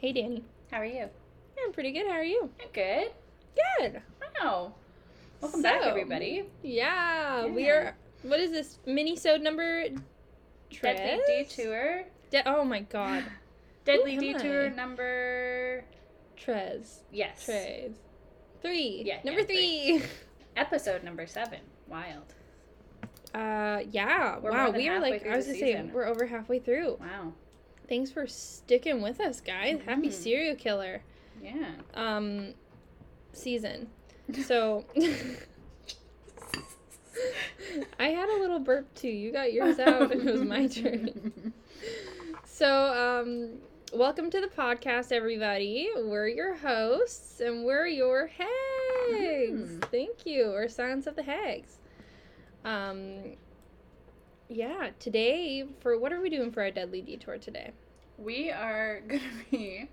Hey, Dani. How are you? I'm pretty good. How are you? I'm good. Good. Wow. Welcome back, everybody. Yeah, we are. What is this mini-sode number? Deadly Detour. De- oh my god. Deadly am Detour I? number. Tres. Yes. Tres. Three. Yeah, Number yeah, three. three. Episode number seven. Wild. Uh, yeah. We're wow, we are like, I was just gonna say, season. we're over halfway through. Wow. Thanks for sticking with us, guys. Happy Mhm. serial killer Yeah. um season. So I had a little burp too. You got yours out. And it was my turn. So, um, welcome to the podcast, everybody. We're your hosts, and we're your hags. Mm. Thank you. Or Sons of the Hags. Um, yeah. Today, for what are we doing for our deadly detour today? We are gonna be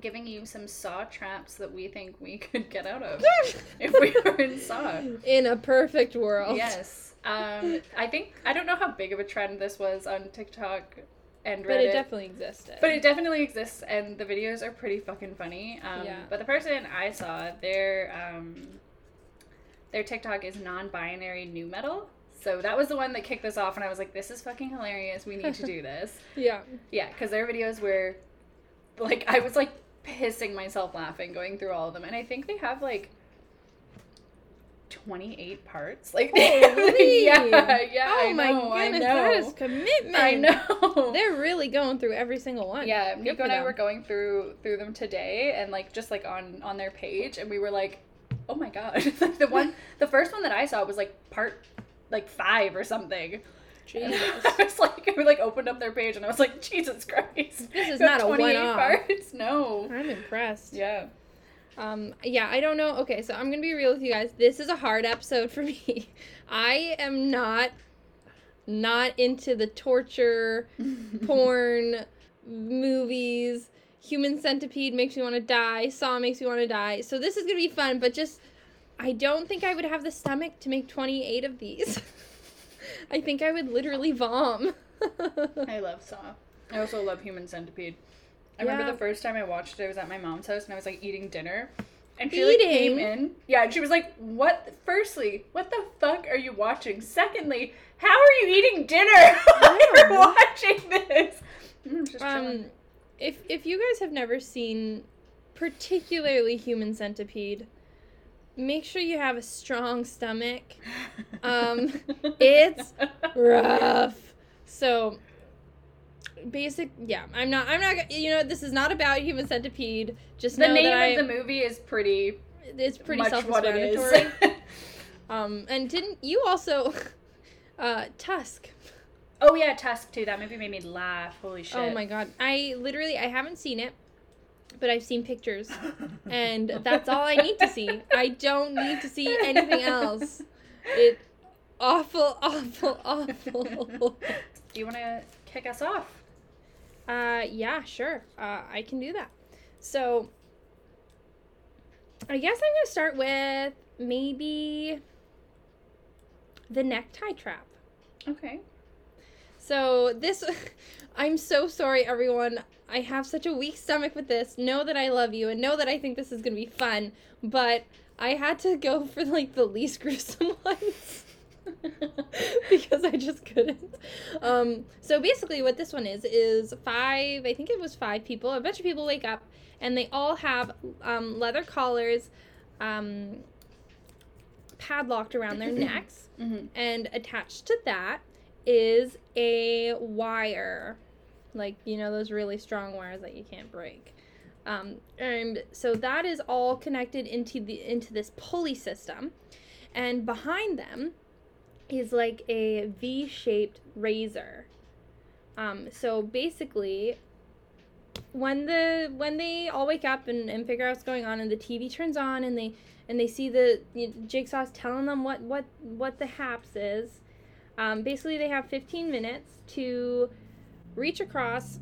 giving you some saw traps that we think we could get out of if we were in Saw. In a perfect world. Yes. Um, I think I don't know how big of a trend this was on TikTok and Reddit. But it definitely existed. But it definitely exists, and the videos are pretty fucking funny. Um, Yeah. But the person I saw, their um, their TikTok is non-binary new metal. So that was the one that kicked this off, and I was like, "This is fucking hilarious. We need to do this." yeah. yeah, because their videos were, like, I was like pissing myself laughing going through all of them, and I think they have like. 28 parts like Holy. yeah yeah oh my know, I goodness, that is commitment. I know They're really going through every single one. yeah Good nico and i were going through through them today and like just like on on their page and we were like oh my god the one the first one that i saw was like part like five or something Jesus. i was like i like opened up their page and i was like jesus christ This is not a 28 one-off. parts no I'm impressed. yeah Um, yeah, I don't know. Okay, so I'm gonna be real with you guys. This is a hard episode for me. I am not not into the torture, porn, movies. Human Centipede makes me want to die. Saw makes me want to die. So this is gonna be fun, but just I don't think I would have the stomach to make 28 of these. I think I would literally vom. i love saw. I also love human centipede. I remember the first time i watched it i was at my mom's house and i was like eating dinner and she like came in. Yeah and she was like what firstly what the fuck are you watching? Secondly how are you eating dinner? While you're watching this? Just. Um, if if you guys have never seen, particularly Human Centipede, make sure you have a strong stomach. um, it's rough. So, basic, yeah. I'm not. I'm not. You know, this is not about Human Centipede. Just the know name that I. of the movie is pretty it's pretty much what it is self-explanatory. um, and didn't you also, uh, Tusk? oh yeah tusk too that movie made me laugh holy shit Oh my god. I literally I haven't seen it, but I've seen pictures and that's all I need to see. I don't need to see anything else. It awful, awful, awful. do you want to kick us off Uh yeah, sure. Uh I can do that. So I guess I'm going to start with maybe the necktie trap. okay So this, I'm so sorry, everyone. I have such a weak stomach with this. Know that I love you and know that I think this is gonna be fun, but I had to go for like the least gruesome ones because I just couldn't. Um, so basically, what this one is is five. I think it was five people. A bunch of people wake up and they all have um, leather collars. Um, padlocked around their necks mm-hmm. and attached to that is a wire. Like you know those really strong wires that you can't break. Um, and so that is all connected into the into this pulley system. And behind them is like a v-shaped razor. Um, so basically when the when they all wake up and, and figure out what's going on and the tv turns on and they and they see the you know, jigsaw's telling them what what what the haps is um, basically they have 15 minutes to reach across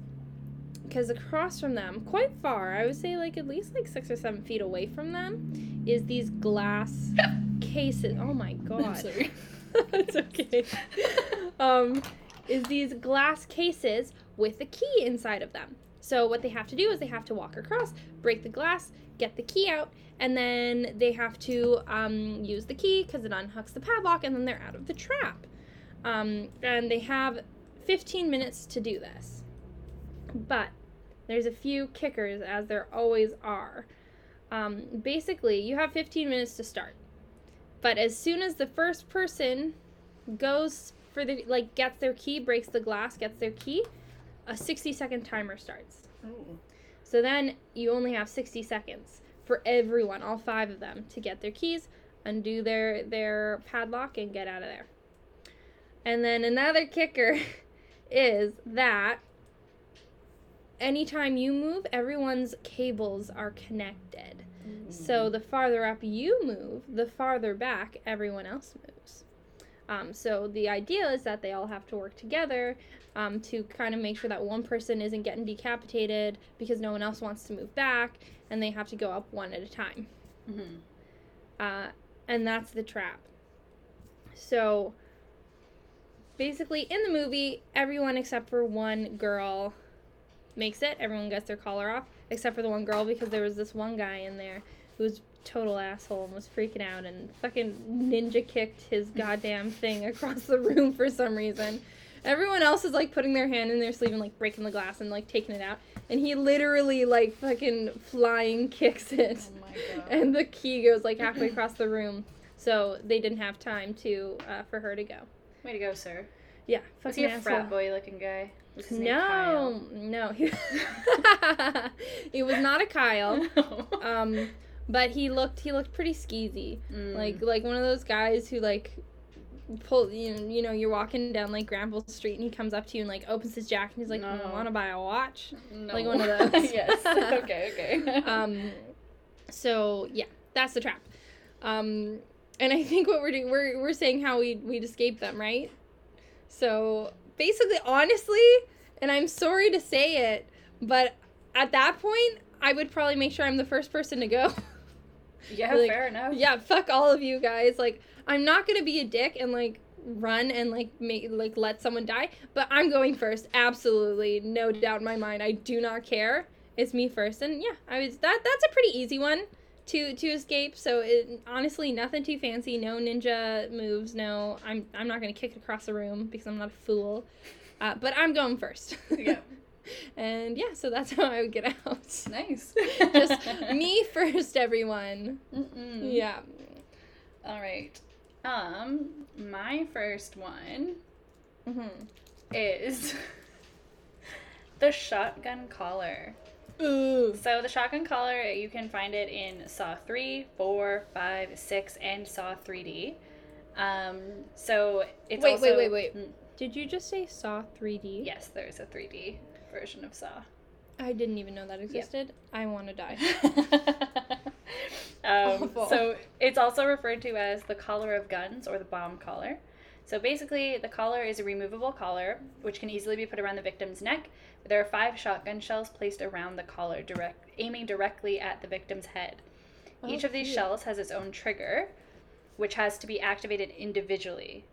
because across from them quite far i would say like at least like six or seven feet away from them is these glass cases oh my god sorry. it's okay um is these glass cases with a key inside of them So what they have to do is they have to walk across, break the glass, get the key out, and then they have to um, use the key because it unhooks the padlock, and then they're out of the trap. Um, and they have 15 minutes to do this. But there's a few kickers, as there always are. Um, basically, you have 15 minutes to start. But as soon as the first person goes for the, like, gets their key, breaks the glass, gets their key, a 60 second timer starts. So then you only have 60 seconds for everyone, all five of them, to get their keys, undo their their padlock, and get out of there. And then another kicker is that anytime you move, everyone's cables are connected. So the farther up you move, the farther back everyone else moves. Um, so the idea is that they all have to work together um, to kind of make sure that one person isn't getting decapitated because no one else wants to move back, and they have to go up one at a time. Mhm. Uh, and that's the trap. So basically, in the movie, everyone except for one girl makes it. Everyone gets their collar off, except for the one girl because there was this one guy in there who was total asshole and was freaking out and fucking ninja kicked his goddamn thing across the room for some reason. Everyone else is like putting their hand in their sleeve and like breaking the glass and like taking it out. And he literally like fucking flying kicks it Oh my god. and the key goes like halfway across the room. So they didn't have time to uh, for her to go. Way to go, sir. Yeah, fucking he a frat boy looking guy? Was his name Kyle? No, no, he, he was not a Kyle. No. Um, but he looked he looked pretty skeezy, Mm. like like one of those guys who like pull you know, you know you're walking down like Granville Street and he comes up to you and like opens his jacket and he's like, No. "Want to buy a watch?" no. like one of those. yes. Okay. Okay. um, so yeah, that's the trap. Um, and I think what we're doing, we're we're saying how we we'd escape them, right? So basically, honestly, and I'm sorry to say it, but at that point, I would probably make sure I'm the first person to go. yeah. like, fair enough. yeah, fuck all of you guys. Like, I'm not gonna be a dick and like run and like make like let someone die, but I'm going first. Absolutely, no doubt in my mind. I do not care. It's me first, and yeah, I was that. That's a pretty easy one to to escape. So it, honestly, nothing too fancy. No ninja moves. No, I'm I'm not gonna kick it across the room because I'm not a fool. Uh, but I'm going first. Yeah. and yeah, so that's how I would get out. Nice. Just me first, everyone. Mm-mm. Yeah. All right. Um, my first one mm-hmm. is the shotgun collar. Ooh. So the shotgun collar, you can find it in Saw 3, 4, 5, 6, and Saw 3D. Um, so it's Wait, also, wait, wait, wait. Mm, Did you just say Saw 3D? Yes, there's a 3D version of Saw. I didn't even know that existed. I want to die. um, so it's also referred to as the collar of guns or the bomb collar. So basically, the collar is a removable collar which can easily be put around the victim's neck. There are five shotgun shells placed around the collar, direct aiming directly at the victim's head. Each Oh, of these cute. shells has its own trigger, which has to be activated individually.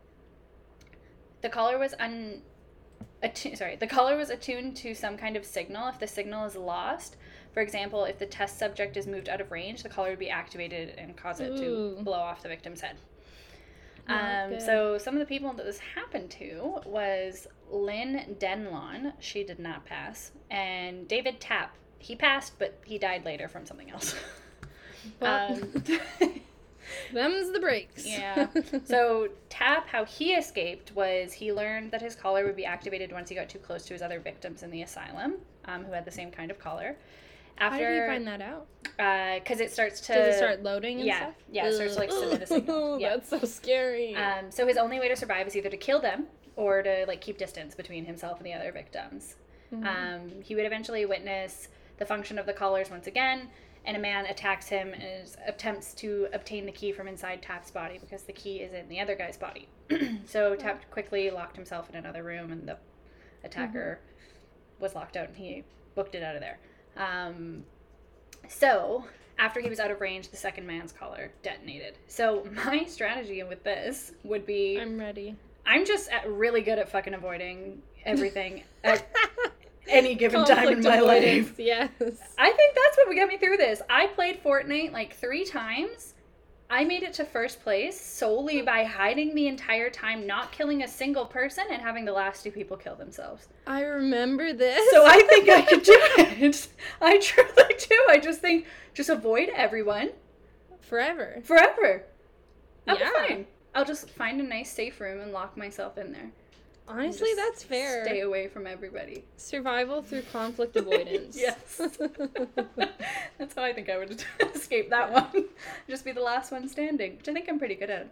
The collar was un attu- sorry, the collar was attuned to some kind of signal. If the signal is lost, for example, if the test subject is moved out of range, the collar would be activated and cause it Ooh. to blow off the victim's head. Um, so some of the people that this happened to was Lynn Denlon. She did not pass, and David Tapp. He passed, but he died later from something else. Well, um, them's the breaks. yeah. So Tapp, how he escaped was he learned that his collar would be activated once he got too close to his other victims in the asylum, um, who had the same kind of collar. How did you find that out? because it starts to Does it start loading and yeah, stuff? yeah, it starts to, like, send in a signal. Yeah. That's so scary. Um, so his only way to survive is either to kill them or to like keep distance between himself and the other victims. Mhm. Um, he would eventually witness the function of the collars once again, and a man attacks him and is- attempts to obtain the key from inside Tapp's body because the key is in the other guy's body. so Tap quickly locked himself in another room, and the attacker was locked out, and he booked it out of there. Um, so after he was out of range, the second man's collar detonated. So my strategy with this would be I'm ready. I'm just at, really good at fucking avoiding everything. At- any given time in my life. Yes. I think that's what would get me through this. I played Fortnite like three times. I made it to first place solely hmm. by hiding the entire time, not killing a single person, and having the last two people kill themselves. I remember this. So I think I could do it. I truly do. I just think just avoid everyone forever. forever. I'll Yeah. fine. I'll just find a nice safe room and lock myself in there. Honestly, just that's fair. Stay away from everybody. Survival through conflict avoidance. yes. That's how I think I would escape that one. Just be the last one standing, which I think I'm pretty good at.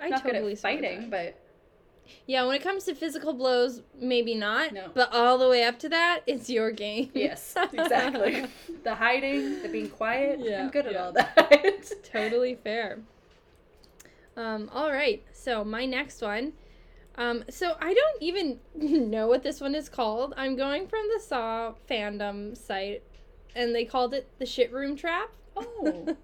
I'm Not totally good at fighting, that. but Yeah, when it comes to physical blows, maybe not. No. But all the way up to that, it's your game. yes, exactly. the hiding, the being quiet, Yeah, I'm good at all that. It's totally fair. Um, all right, so my next one. Um, so I don't even know what this one is called. I'm going from the Saw fandom site, and they called it the shit room trap. Oh.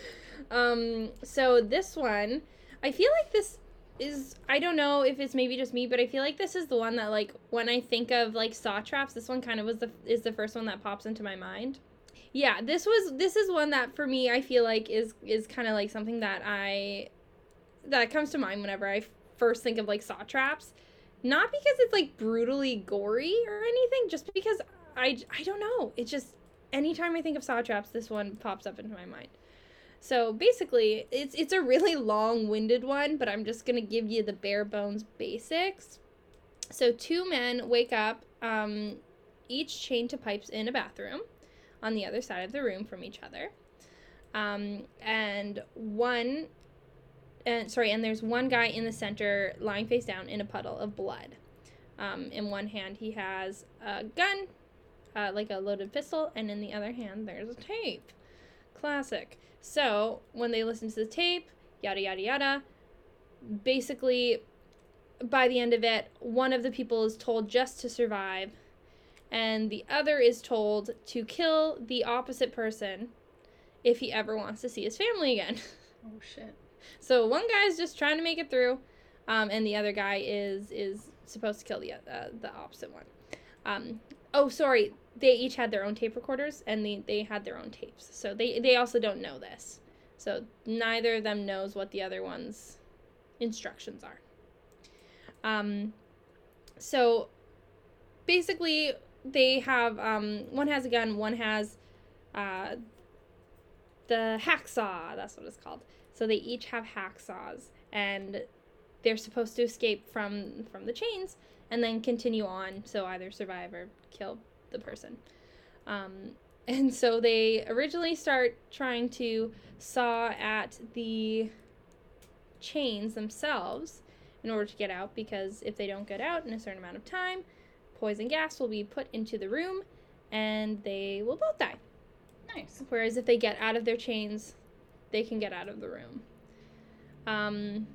um, so this one, I feel like this is I don't know if it's maybe just me, but I feel like this is the one that like when I think of like saw traps, this one kind of was the is the first one that pops into my mind. Yeah, this was this is one that for me I feel like is is kind of like something that I that comes to mind whenever I first think of like saw traps. Not because it's like brutally gory or anything, just because I I don't know. It's just anytime I think of saw traps, this one pops up into my mind. So basically, it's it's a really long-winded one, but I'm just gonna give you the bare bones basics. So two men wake up, um, each chained to pipes in a bathroom, on the other side of the room from each other, um, and one, and sorry, and there's one guy in the center lying face down in a puddle of blood. Um, in one hand, he has a gun, uh, like a loaded pistol, and in the other hand, there's a tape. Classic. So when they listen to the tape, yada yada yada, basically, by the end of it, one of the people is told just to survive, and the other is told to kill the opposite person if he ever wants to see his family again. oh shit. So one guy's just trying to make it through, um, and the other guy is is supposed to kill the uh, the opposite one. Um, oh, sorry, they each had their own tape recorders, and they they had their own tapes. So they they also don't know this. So neither of them knows what the other one's instructions are. Um, so basically, they have um, one has a gun, one has uh, the hacksaw. That's what it's called. So they each have hacksaws, and they're supposed to escape from from the chains and then continue on. So either survive or kill the person. Um, and so they originally start trying to saw at the chains themselves in order to get out because if they don't get out in a certain amount of time, poison gas will be put into the room and they will both die. Nice. Whereas if they get out of their chains, they can get out of the room. Um,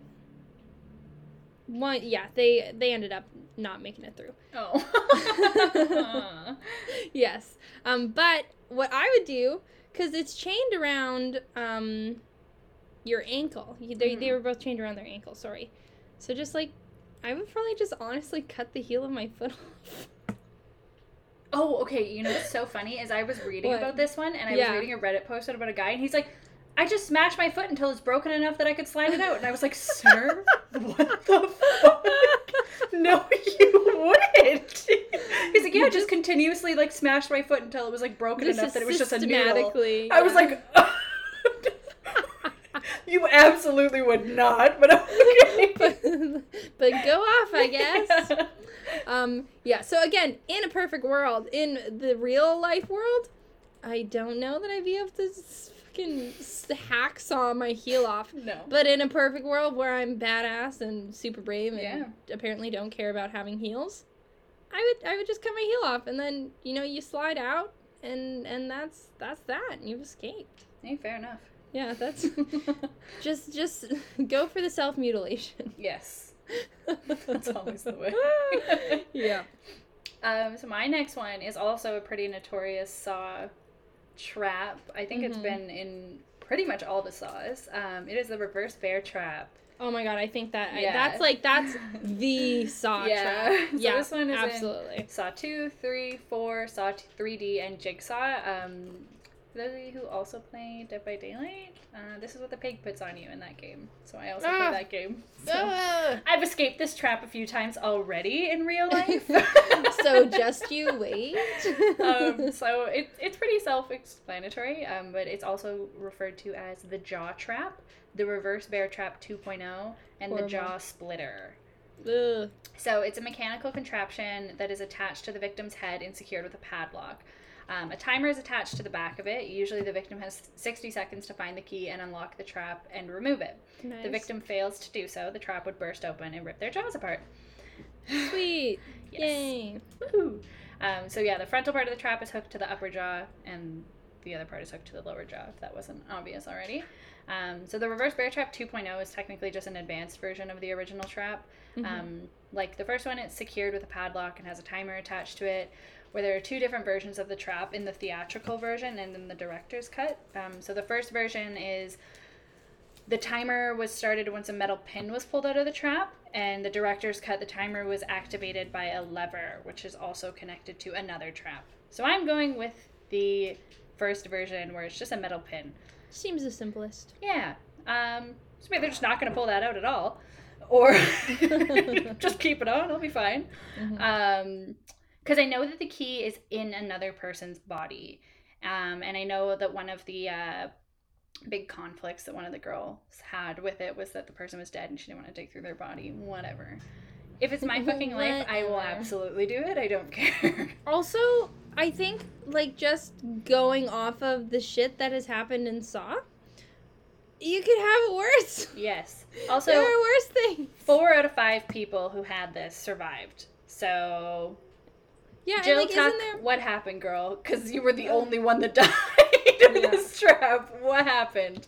one, yeah, they they ended up not making it through. Oh. yes. Um, but what I would do, because it's chained around um, your ankle. They, they Mhm. were both chained around their ankle, sorry. So just like, I would probably just honestly cut the heel of my foot off. oh, okay. You know what's so funny is I was reading What? about this one, and I Yeah. was reading a Reddit post about a guy, and he's like, "I just smashed my foot until it's broken enough that I could slide it out," and I was like, "Sir, what the fuck? No, you wouldn't." He's like, "Yeah, just continuously like smashed my foot until it was like broken Just enough that it was just a noodle." systematically, I was yeah. like. You absolutely would not, but I'm okay. but, but go off, I guess. Um, yeah, so again, in a perfect world, in the real life world, I don't know that I'd be able to fucking hacksaw my heel off. No. But in a perfect world where I'm badass and super brave and Yeah. apparently don't care about having heels, I would I would just cut my heel off and then you know you slide out and and that's that's that and you've escaped. Hey, fair enough. Yeah, that's just just go for the self mutilation. yes. That's always the way. yeah. Um, so my next one is also a pretty notorious saw trap. I think it's Mhm. been in pretty much all the saws. Um, it is the reverse bear trap. Oh my god, I think that I- that's like that's the Saw Yeah. trap. So yeah, this one is in- absolutely. Saw two, three, four, Saw 3D, and Jigsaw. Um, for those of you who also play Dead by Daylight, uh, this is what the pig puts on you in that game. So I also Ah. play that game. So Ah. I've escaped this trap a few times already in real life. so just you wait. um, so it, it's pretty self-explanatory, um, but it's also referred to as the jaw trap, the reverse bear trap 2.0, and Horrible. the jaw splitter. Ugh. So it's a mechanical contraption that is attached to the victim's head and secured with a padlock. Um, a timer is attached to the back of it. Usually, the victim has 60 seconds to find the key and unlock the trap and remove it. If Nice. the victim fails to do so, the trap would burst open and rip their jaws apart. Sweet. Yes. Yay. Woohoo. Um, so yeah, the frontal part of the trap is hooked to the upper jaw, and the other part is hooked to the lower jaw. If that wasn't obvious already. Um, so the reverse bear trap 2.0 is technically just an advanced version of the original trap. Mhm. Um, like the first one, it's secured with a padlock and has a timer attached to it. Where there are two different versions of the trap in the theatrical version and in the director's cut. Um, so the first version is the timer was started once a metal pin was pulled out of the trap, and the director's cut, the timer was activated by a lever, which is also connected to another trap. So I'm going with the first version where it's just a metal pin. Seems the simplest. Yeah. Um, so maybe they're just not going to pull that out at all. Or just keep it on, it'll be fine. Mhm. Um, because I know that the key is in another person's body. Um, and I know that one of the uh, big conflicts that one of the girls had with it was that the person was dead and she didn't want to dig through their body. Whatever. If it's my fucking life, I will absolutely do it. I don't care. Also, I think like just going off of the shit that has happened in Saw, you could have it worse. yes. Also, there are worse things. four out of five people who had this survived. So, Yeah, and, Jill like, there? what happened, girl? Because you were the only one that died in Yeah. this trap. What happened?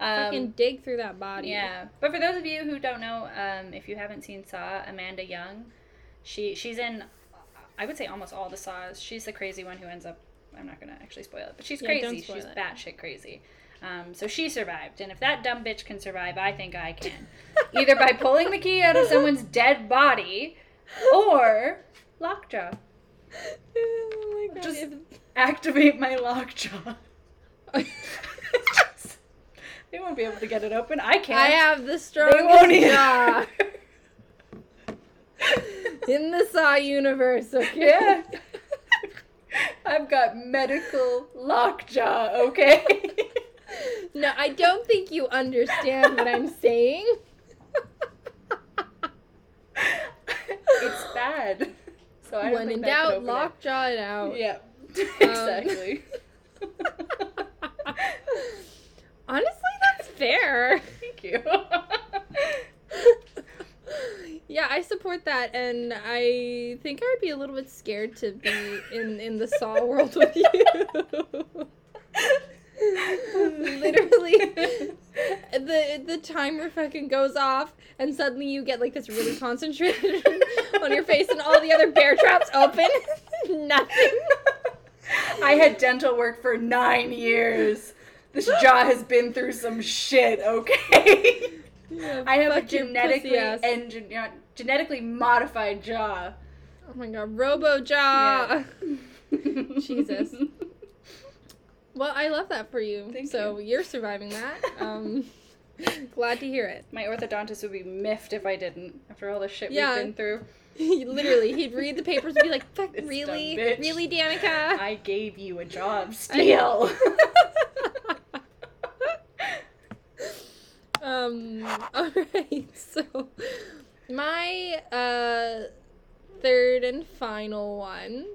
Um, Fucking dig through that body. Yeah, but for those of you who don't know, um, if you haven't seen Saw, Amanda Young, she she's in, I would say almost all the Saws. She's the crazy one who ends up. I'm not gonna actually spoil it, but she's Yeah, crazy. She's it. batshit crazy. Um, so she survived, and if that dumb bitch can survive, I think I can. Either by pulling the key out of someone's dead body, or lockjaw. Oh my god. Just- Activate my lockjaw. they won't be able to get it open. I can't. I have the they strongest won't jaw in the Saw universe. Okay. Yeah. I've got medical lockjaw, okay? No, I don't think you understand what I'm saying. it's bad. So I when in doubt, lockjaw it out. Yeah. Um, exactly. Honestly, that's fair. Thank you. yeah, I support that, and I think I would be a little bit scared to be in in the Saw world with you. Literally, the the timer fucking goes off, and suddenly you get like this really concentrated on your face, and all the other bear traps open. Nothing. I had dental work for nine years. This jaw has been through some shit, okay? I have a genetically engineered, genetically modified jaw. Oh my god, Robo Jaw. Jesus. Well, I love that for you. Thank so you. are surviving that. Um, glad to hear it. My orthodontist would be miffed if I didn't, after all the shit Yeah. we've been through. Literally, he'd read the papers and be like, "Fuck, really, really, Danica." I gave you a job, steal. um. All right. So, my uh third and final one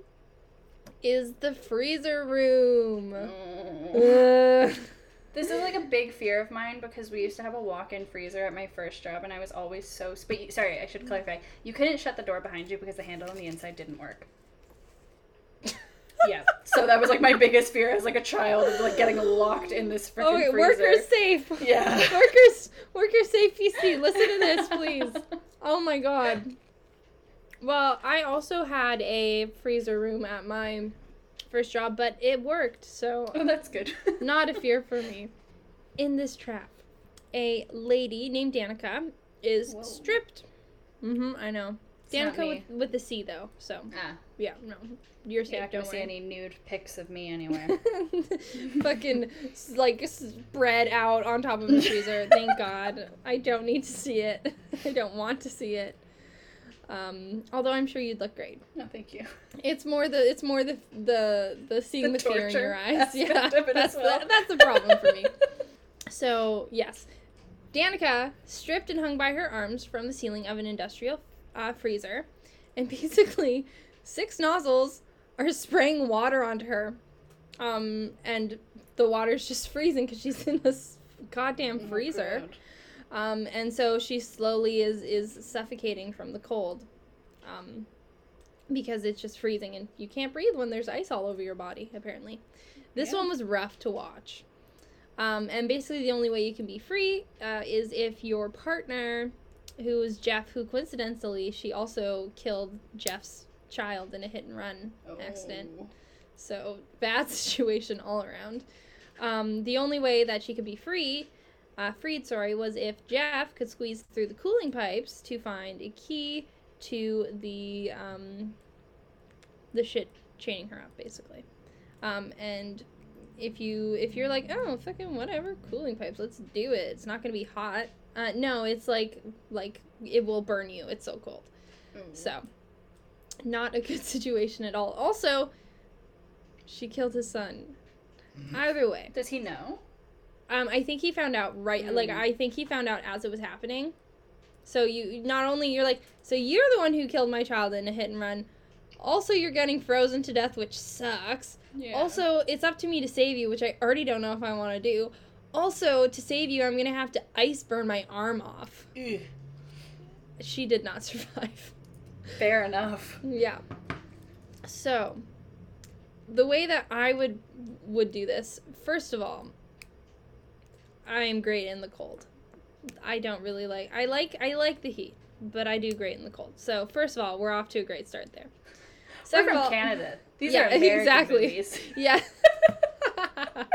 is the freezer room. Ugh. This is like a big fear of mine because we used to have a walk-in freezer at my first job, and I was always so. But you- sorry, I should clarify. You couldn't shut the door behind you because the handle on the inside didn't work. yeah, so that was like my biggest fear as like a child of like getting locked in this freaking freezer. Okay, freezer. workers safe. Yeah. workers, workers safe PC. Listen to this, please. Oh my god. Well, I also had a freezer room at my first job, but it worked, so Oh, that's good. not a fear for me. In this trap, a lady named Danica is Whoa. stripped. Mm-hmm, I know. It's Danica with, with the C though, so Ah, yeah, no, you're safe. gonna Don't see any nude pics of me anywhere. Fucking like spread out on top of the freezer. Thank God. I don't need to see it. I don't want to see it. Um, although I'm sure you'd look great. no, thank you. It's more the it's more the the the seeing The the, fear in your eyes. Yeah, that's well. the, that's the problem for me. So yes, Danica stripped and hung by her arms from the ceiling of an industrial uh, freezer, and basically six nozzles are spraying water onto her, um, and the water's just freezing because she's in this goddamn Oh, freezer. God. Um, and so she slowly is is suffocating from the cold, um, because it's just freezing and you can't breathe when there's ice all over your body. Apparently, this Yeah. one was rough to watch. Um, and basically, the only way you can be free uh, is if your partner, who is Jeff, who coincidentally she also killed Jeff's child in a hit and run accident. Oh. So bad situation all around. Um, the only way that she could be free, uh, freed, sorry, was if Jeff could squeeze through the cooling pipes to find a key to the um, the shit chaining her up, basically. Um, and if you if you're like, oh fucking whatever, cooling pipes, let's do it. It's not gonna be hot. Uh, no, it's like like it will burn you. It's so cold. Ooh. So, not a good situation at all. Also, she killed his son. Either way, Does he know? Um, I think he found out right. Like, Mm. I think he found out as it was happening. So you not only you're like, so you're the one who killed my child in a hit and run. Also, you're getting frozen to death, which sucks. Yeah. Also, it's up to me to save you, which I already don't know if I want to do. Also, to save you, I'm gonna have to ice burn my arm off. Ugh. She did not survive. fair enough. Yeah. So, the way that I would would do this, first of all, I am great in the cold. I don't really like I like I like the heat, but I do great in the cold. So, first of all, we're off to a great start there. We're from all, Canada. These Yeah, are American exactly. movies. Yeah.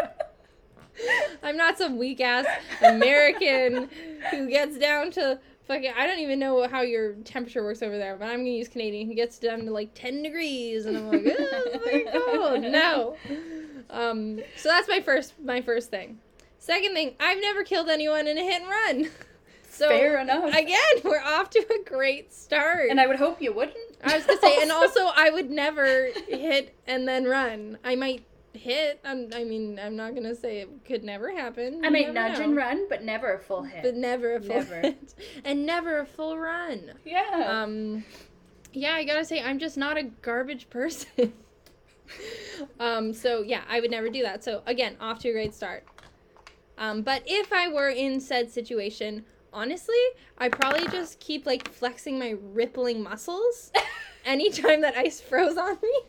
I'm not some weak ass American who gets down to fucking. I don't even know how your temperature works over there, but I'm gonna use Canadian who gets down to like 10 degrees, and I'm like, oh my god, no. Um, so that's my first my first thing. Second thing, I've never killed anyone in a hit and run. So Fair enough. again, we're off to a great start. and I would hope you wouldn't. I was gonna say, and also I would never hit and then run. I might hit. I'm, I mean, I'm not gonna say it could never happen. I You might nudge know. and run, but never a full hit. but never a full Never. hit, and never a full run. yeah. Um, yeah, I gotta say, I'm just not a garbage person. um, so yeah, I would never do that. So again, off to a great start. Um, but if I were in said situation, honestly, I probably just keep like flexing my rippling muscles anytime that ice froze on me.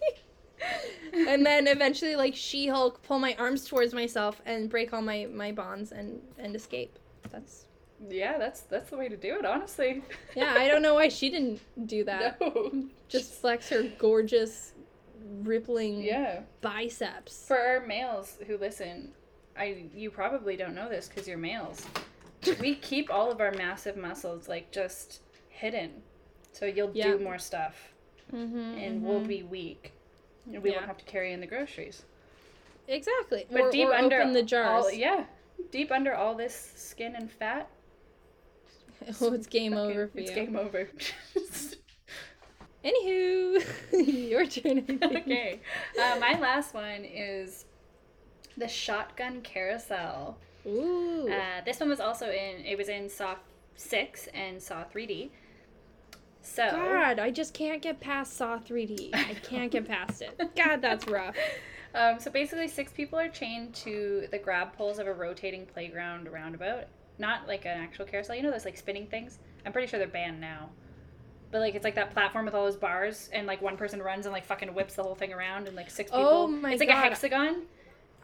and then eventually like She-Hulk pull my arms towards myself and break all my my bonds and and escape. That's yeah, that's that's the way to do it, honestly. yeah, I don't know why she didn't do that. No. Just flex her gorgeous rippling Yeah. biceps. For our males who listen, I you probably don't know this because you're males. we keep all of our massive muscles like just hidden, so you'll Yeah. do more stuff, Mm-hmm, and we'll be weak. And we Yeah. won't have to carry in the groceries. exactly. But or, deep or under open the jars. all, yeah, deep under all this skin and fat. oh, it's game fucking- over for it's you. It's game over. Anywho, your turn. Okay, uh, my last one is the shotgun carousel. Ooh. Uh, this one was also in. It was in Saw Six and Saw 3D. So. God, I just can't get past Saw 3D. I can't get past it. God, that's rough. Um, so basically, six people are chained to the grab poles of a rotating playground roundabout. Not like an actual carousel. You know those like spinning things? I'm pretty sure they're banned now. But like it's like that platform with all those bars, and like one person runs and like fucking whips the whole thing around, and like six people. Oh my It's like God. a hexagon.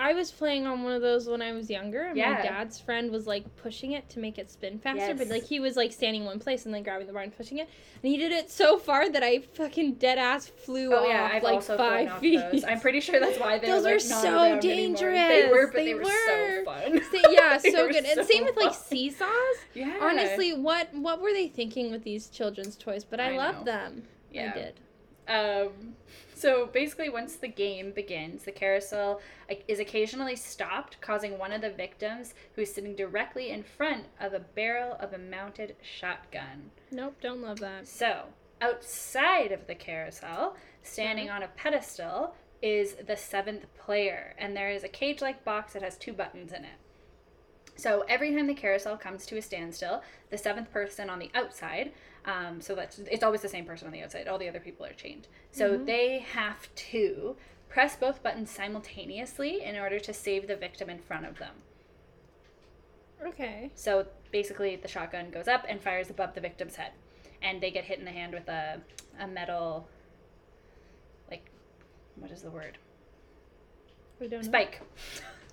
I was playing on one of those when I was younger, and Yeah. my dad's friend was like pushing it to make it spin faster. But like he was like standing one place and then grabbing the bar and pushing it, and he did it so far that I fucking dead ass flew Oh off yeah, I've like also five feet. those. I'm pretty sure that's why they're Those like, are not so around anymore. They were, dangerous. but they, They were, were. so fun. Yeah, so were good. And so same with like seesaws. Yeah. Honestly, what what were they thinking with these children's toys? But I, I love them. Yeah. I did. Um, so basically, once the game begins, the carousel is occasionally stopped, causing one of the victims, who's sitting directly in front of a barrel of a mounted shotgun. Nope, don't love that. So, outside of the carousel, standing on a pedestal, is the seventh player, and there is a cage like box that has two buttons in it. So, every time the carousel comes to a standstill, the seventh person on the outside, um, so that's it's always the same person on the outside, all the other people are chained. So, Mhm. they have to press both buttons simultaneously in order to save the victim in front of them. Okay. So basically, the shotgun goes up and fires above the victim's head, and they get hit in the hand with a a metal, like, what is the word? We don't know. Spike.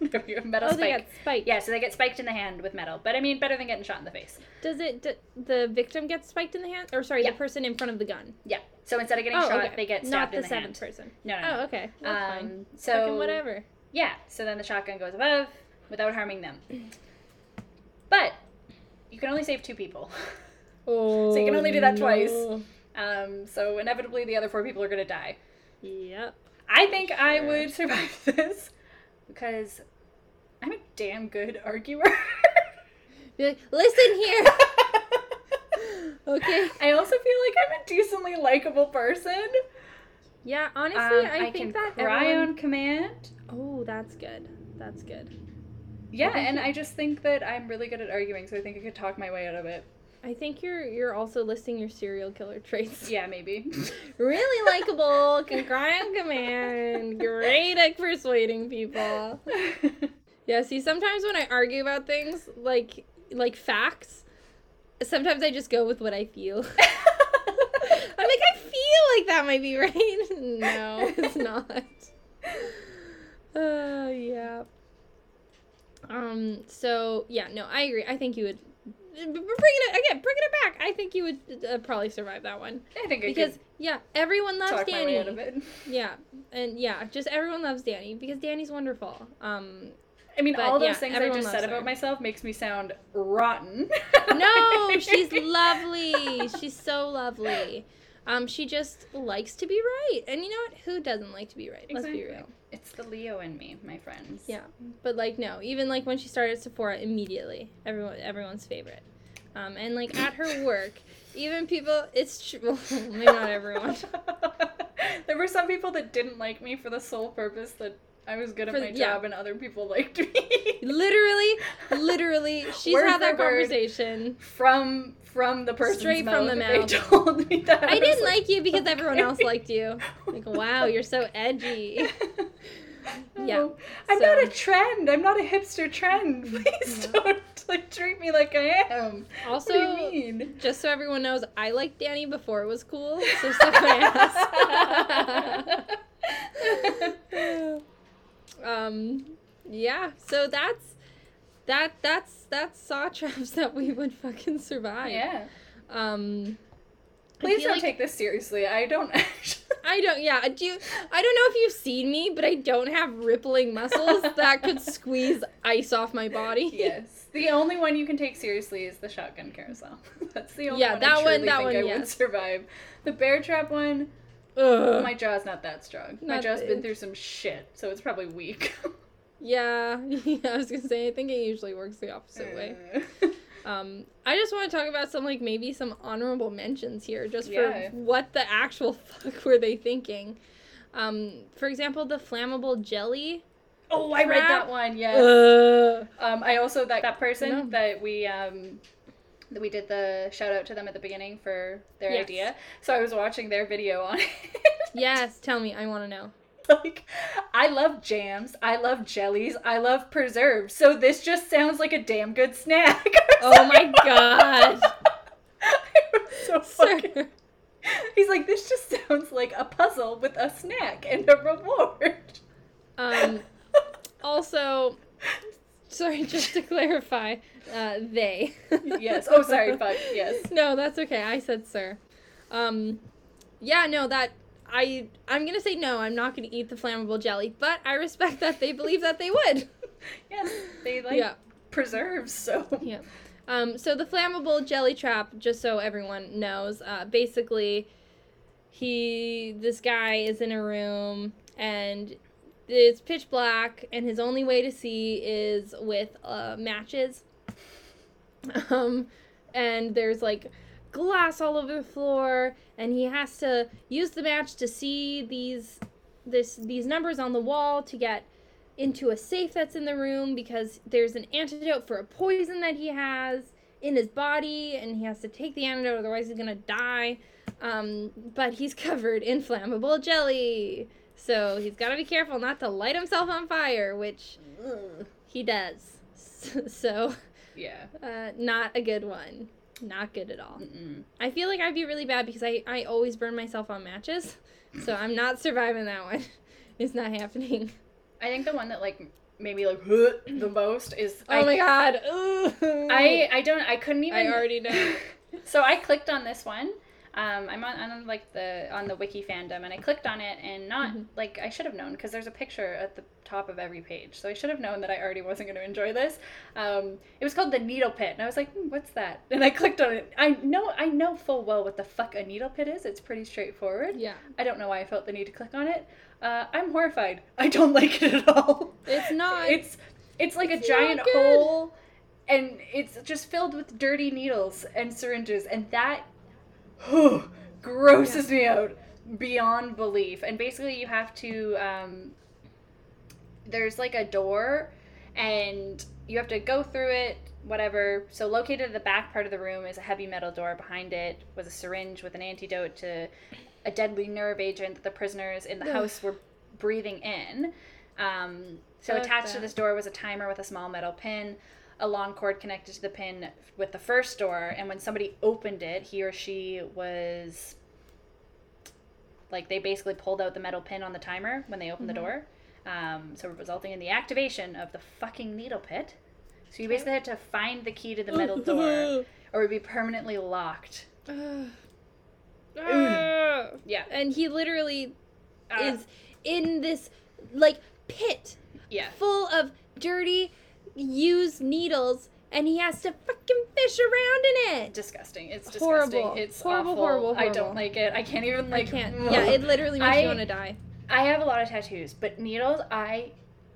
Metal Oh, they spike. got spiked. Yeah, so they get spiked in the hand with metal, but I mean, better than getting shot in the face. Does it? D- the victim gets spiked in the hand, or sorry, Yeah. the person in front of the gun? Yeah. So instead of getting oh, shot, okay. they get not stabbed the in the seventh hand. person. No, no. no. Oh, okay. That's fine. um, so Fucking whatever. Yeah. So then the shotgun goes above without harming them. But you can only save two people. Oh. so you can only do that twice. Um, so inevitably, the other four people are gonna die. Yep. I think I would survive this because I'm a damn good arguer. Be like, listen here. okay. I also feel like I'm a decently likable person. Yeah. Honestly, Um, I, I, think can that cry everyone... on command. Oh, that's good. That's good. Yeah, and I just think that I'm really good at arguing, so I think I could talk my way out of it. I think you're you're also listing your serial killer traits. Yeah, maybe. Really likable, can cry on command, great at persuading people. Yeah, see, sometimes when I argue about things like like facts, sometimes I just go with what I feel. I'm like, I feel like that might be right. No, it's not. Uh, yeah. Um. So yeah, no, I agree. I think you would. Bringing it again, bringing it back. I think you would uh, probably survive that one I think I because yeah, everyone loves Dani. way out of it. Yeah, and yeah, just everyone loves Dani because Dani's wonderful. Um, I mean, But, all those yeah, things I just said loves about myself makes me sound rotten. no, she's lovely. She's so lovely. Um, she just likes to be right, and you know what? Who doesn't like to be right? Let's be real. It's the Leo in me, my friends. Yeah, but like no, even like when she started Sephora, immediately everyone everyone's favorite. Um, and like at her work, even people, it's true. Well, maybe not everyone. there were some people that didn't like me for the sole purpose that I was good at For- my yeah. job and other people liked me. Literally, literally, she's Word had that conversation. from from the person Straight mouth from the that they mouth. told me that. I was didn't like you because everyone else liked you. Like, wow, you're so edgy. Yeah, Oh, I'm not a trend. I'm not a hipster trend. Please No. don't like treat me like I am. Also, what do you mean? just so everyone knows, I liked Dani before it was cool. So suck my ass. Um, yeah. So that's that. That's that's saw traps that we would fucking survive. yeah. Um. Please don't like- take this seriously. I don't actually. I don't. Yeah. Do you? I don't know if you've seen me, but I don't have rippling muscles that could squeeze ice off my body. yes. The only one you can take seriously is the shotgun carousel. That's the only Yeah, one that I one- that think one, I would yes. survive. The bear trap one, Ugh. my jaw's not that strong. my Not jaw's been through some shit, so it's probably weak. Yeah. yeah. I was gonna say. I think it usually works the opposite way. Uh, Um, I just want to talk about some like maybe some honorable mentions here, just Yeah. for what the actual fuck were they thinking. Um, for example, the flammable jelly. oh, I read that one. Yes. Ugh. Um, I also that that person that we um we did the shout out to them at the beginning for their Yes. idea. So I was watching their video on it. Yes, tell me. I want to know. like I love jams, I love jellies, I love preserves. So this just sounds like a damn good snack. Oh my god. so fucking He's like, this just sounds like a puzzle with a snack and a reward. Um, also, sorry, just to clarify, uh, they. yes. Oh, sorry. Fuck. Yes. no, that's okay. I said sir. Um, yeah, no, that I I'm gonna say no. I'm not gonna eat the flammable jelly, but I respect that they believe that they would. Yes. They like yeah. preserves. So. Yeah. Um, so the flammable jelly trap, just so everyone knows, uh, basically, he this guy is in a room and it's pitch black, and his only way to see is with uh, matches. Um, and there's like glass all over the floor, and he has to use the match to see these this these numbers on the wall to get into a safe that's in the room because there's an antidote for a poison that he has in his body and he has to take the antidote otherwise he's gonna die um, but he's covered in flammable jelly so he's got to be careful not to light himself on fire which he does so Yeah. uh, not a good one not good at all Mm-mm. i feel like i'd be really bad because i, I always burn myself on matches so i'm not surviving that one it's not happening I think the one that like maybe like the most is. Oh I, my god. Ooh. I I don't I couldn't even. I already know. so I clicked on this one. Um, I'm on, on like the on the wiki fandom, and I clicked on it, and not Mhm. like I should have known because there's a picture at the top of every page. So I should have known that I already wasn't going to enjoy this. Um, it was called the Needle Pit, and I was like, hmm, "What's that?" And I clicked on it. I know I know full well what the fuck a needle pit is. It's pretty straightforward. Yeah. I don't know why I felt the need to click on it. Uh, I'm horrified. I don't like it at all. It's not. It's it's like It's a giant hole, and it's just filled with dirty needles and syringes, and that grosses me out beyond belief. And basically, you have to um, there's like a door, and you have to go through it. Whatever. So located at the back part of the room is a heavy metal door. Behind it was a syringe with an antidote to a deadly nerve agent that the prisoners in the Ugh. house were breathing in. Um, so Fuck attached to this door was a timer with a small metal pin, a long cord connected to the pin with the first door, and when somebody opened it, he or she was like they basically pulled out the metal pin on the timer when they opened Mhm. the door. Um, so resulting in the activation of the fucking needle pit. So you basically had to find the key to the metal door, or it would be permanently locked. Ugh. Ugh. Yeah. and he literally Uh, is in this like pit yeah. full of dirty used needles and he has to fucking fish around in it. disgusting. It's Horrible. disgusting. It's Horrible, awful. horrible, I don't like it. I can't even like. I can't. Yeah, it literally makes I- you want to die. I have a lot of tattoos, but needles, I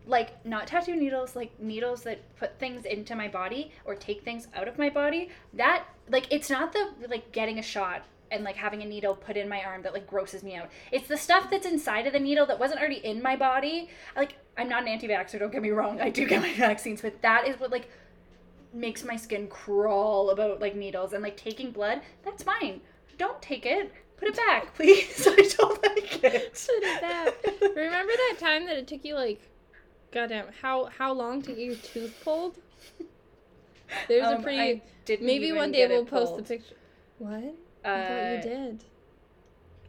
like not tattoo needles, like needles that put things into my body or take things out of my body. That like it's not the like getting a shot and like having a needle put in my arm that like grosses me out. It's the stuff that's inside of the needle that wasn't already in my body. Like I'm not an anti-vaxxer, don't get me wrong. I do get my vaccines, but that is what like makes my skin crawl about like needles and like taking blood. That's fine. Don't take it. Put it back, please. I don't like it. Put it back. Remember that time that it took you like, goddamn, how how long to get your tooth pulled? There's Um, a pretty. Maybe one day we'll post the picture. What? Uh, I thought you did.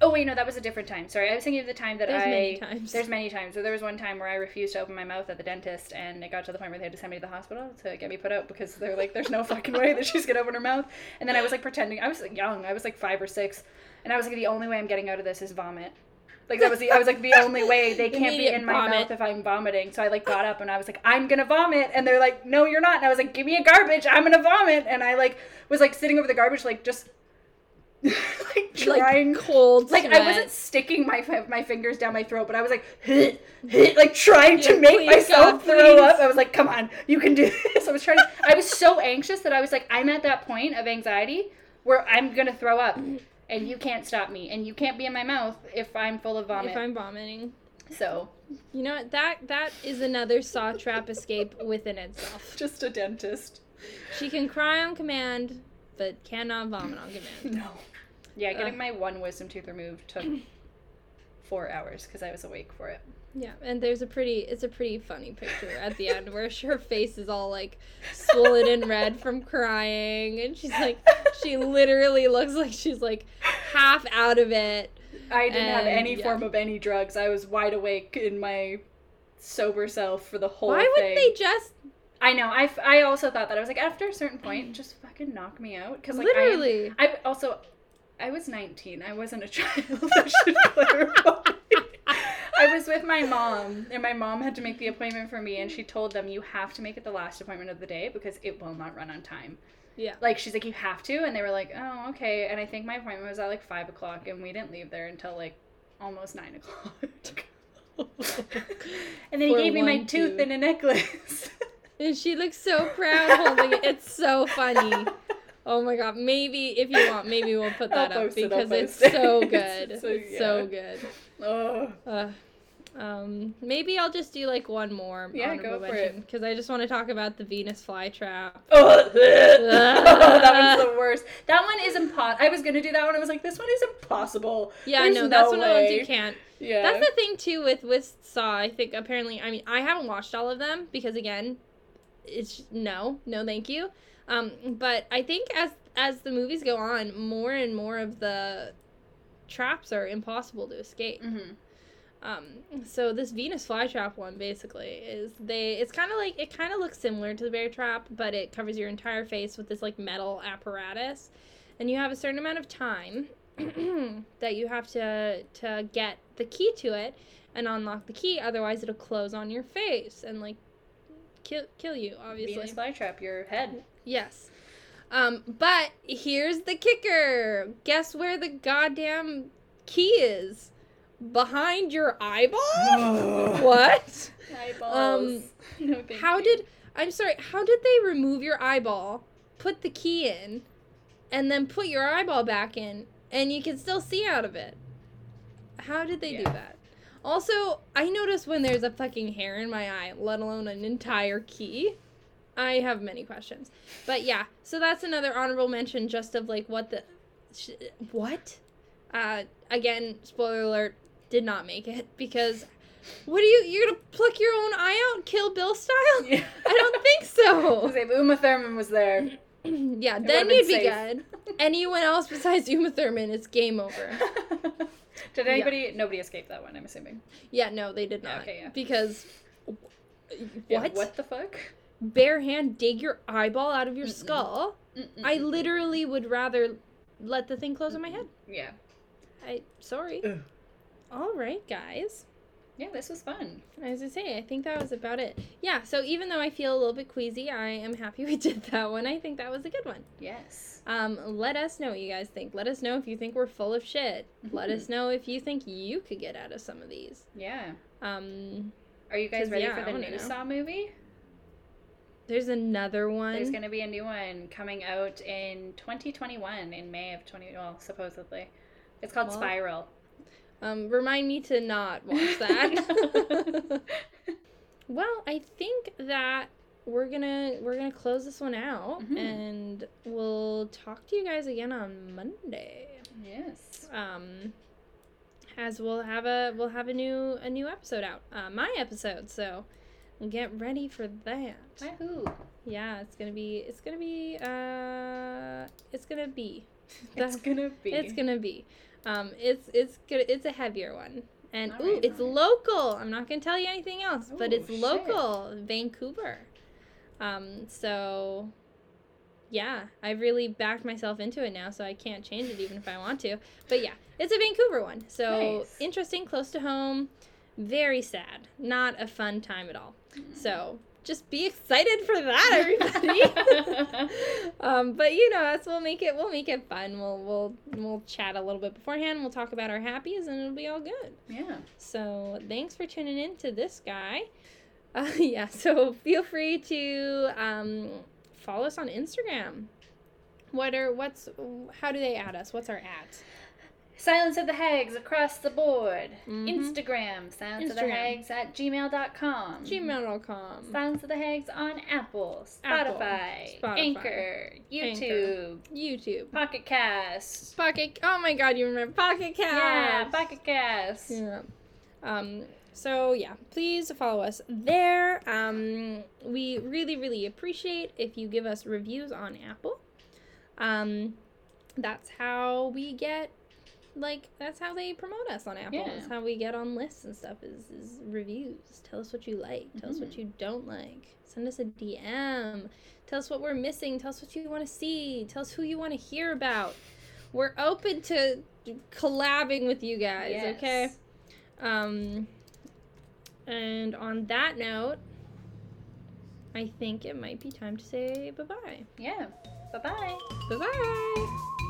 Oh wait, no, that was a different time. Sorry, I was thinking of the time that There's I. many times. There's many times. So there was one time where I refused to open my mouth at the dentist, and it got to the point where they had to send me to the hospital to get me put out because they're like, "There's no fucking way that she's gonna open her mouth." And then I was like pretending. I was like young. I was like five or six, and I was like, "The only way I'm getting out of this is vomit." Like that was the. I was like, the only way they can't be in my vomit. mouth if I'm vomiting. So I like got up and I was like, "I'm gonna vomit," and they're like, "No, you're not." And I was like, "Give me a garbage. I'm gonna vomit." And I like was like sitting over the garbage, like just. like trying like cold. like I wasn't sticking my my fingers down my throat, but I was like, like trying to make please, myself God, throw up. I was like, come on, you can do this. I was trying. To, I was so anxious that I was like, I'm at that point of anxiety where I'm gonna throw up, and you can't stop me, and you can't be in my mouth if I'm full of vomit. If I'm vomiting. So You know what? That that is another saw trap escape within itself. just a dentist. She can cry on command, but cannot vomit on command. No. Yeah, uh. getting Ugh. my one wisdom tooth removed took four hours because I was awake for it. Yeah, and there's a pretty it's a pretty funny picture at the end where her face is all like swollen and red from crying and she's like she literally looks like she's like half out of it. I didn't have any yeah. form of any drugs. I was wide awake in my sober self for the whole Why thing. wouldn't they just I know. I, f- I also thought that I was like after a certain point, just fucking knock me out because like I? I also, I was 19. I wasn't a child. I should clarify. I was with my mom, and my mom had to make the appointment for me, and she told them you have to make it the last appointment of the day because it will not run on time. Yeah. Like she's like you have to, and they were like, oh okay. And I think my appointment was at like five o'clock, and we didn't leave there until like almost nine o'clock. and then he gave me my tooth tooth. and a necklace. And she looks so proud holding it. It's so funny. Oh my god. Maybe if you want, maybe we'll put that up it, because it's so good. So, it's so yeah. good. oh. Uh, um, maybe I'll just do like one more Yeah, go for it. because I just want to talk about the Venus flytrap. Oh, that one's the worst. That one is impossible. I was gonna do that one. I was like, this one is impossible. Yeah, There's no, that's no one of the ones you can't. Yeah. That's the thing too with with Saw. I think apparently, I mean, I haven't watched all of them because again, it's no, no, thank you. Um, but I think as as the movies go on, more and more of the traps are impossible to escape. hmm Um, so this Venus flytrap one basically is they. It's kind of like it kind of looks similar to the bear trap, but it covers your entire face with this like metal apparatus, and you have a certain amount of time that you have to to get the key to it and unlock the key. Otherwise, it'll close on your face and like kill kill you. Obviously, Venus flytrap, your head. Yes. Um, but here's the kicker. Guess where the goddamn key is? Behind your eyeball? what? Eyeballs. no, How you. did I'm sorry, how did they remove your eyeball, put the key in, and then put your eyeball back in, and you can still see out of it? How did they do that? Also, I notice when there's a fucking hair in my eye, let alone an entire key. I have many questions. But yeah, so that's another honorable mention just of like what the sh- what? Uh again, spoiler alert, did not make it because what are you you're going to pluck your own eye out kill Bill style? Yeah. I don't think so. if Uma Thurman was there. yeah, It then you'd be good. Anyone else besides Uma Thurman, it's game over. Did anybody? Nobody escaped that one. I'm assuming. Yeah, no, they did Yeah, not. okay, yeah. Because Yeah, what? what the fuck? Bare hand dig your eyeball out of your Mm-mm. skull? Mm-mm. I literally would rather let the thing close on my head. Yeah. I sorry. Ugh. All right, guys. Yeah, this was fun. As I say, I think that was about it. Yeah, so even though I feel a little bit queasy, I am happy we did that one. I think that was a good one. Yes. Um, let us know what you guys think. Let us know if you think we're full of shit. Let us know if you think you could get out of some of these. Yeah. Um, Are you guys ready yeah, for the new. Saw movie? There's another one. There's gonna be a new one coming out in 2021 in May of 20. Well, supposedly, it's called Well, Spiral. Um, remind me to not watch that. well, I think that we're gonna we're gonna close this one out, Mhm. and we'll talk to you guys again on Monday. yes. Um, as we'll have a we'll have a new a new episode out, uh, my episode. So get ready for that. Wahoo! Yeah, it's gonna be it's gonna be uh it's gonna be. It's gonna be. It's gonna be. Um, it's it's good. It's a heavier one, and All ooh, right, it's right. local. I'm not gonna tell you anything else, but it's shit. local, Vancouver. Um, so yeah, I've really backed myself into it now, so I can't change it even if I want to. But yeah, it's a Vancouver one, so Nice. interesting, close to home. Very sad, not a fun time at all. So just be excited for that, everybody. um, but you know, us we'll make it we'll make it fun. We'll we'll we'll chat a little bit beforehand. We'll talk about our happies, and it'll be all good. yeah. So thanks for tuning in to this guy. Uh, yeah. So feel free to um, follow us on Instagram. What are what's how do they add us? What's our at? Silence of the Hags across the board. Mhm. Instagram. Silence of the Hags at gmail.com. Gmail.com. Silence of the Hags on Apple, Apple, Spotify, Spotify, Anchor, YouTube, YouTube. Pocket Cast. Pocket. Oh my God! You remember Pocket Cast? Yeah, Pocket Cast. Yeah. Um, so yeah, please follow us there. Um, we really, really appreciate if you give us reviews on Apple. Um, that's how we get like that's how they promote us on Apple. Yeah. That's how we get on lists and stuff is, is reviews. Tell us what you like. Tell us what Mhm. you don't like. Send us a DM. Tell us what we're missing. Tell us what you want to see. Tell us who you want to hear about. We're open to collabing with you guys, okay? Yes. Um and on that note, I think it might be time to say bye-bye. Yeah. Bye bye. Bye-bye.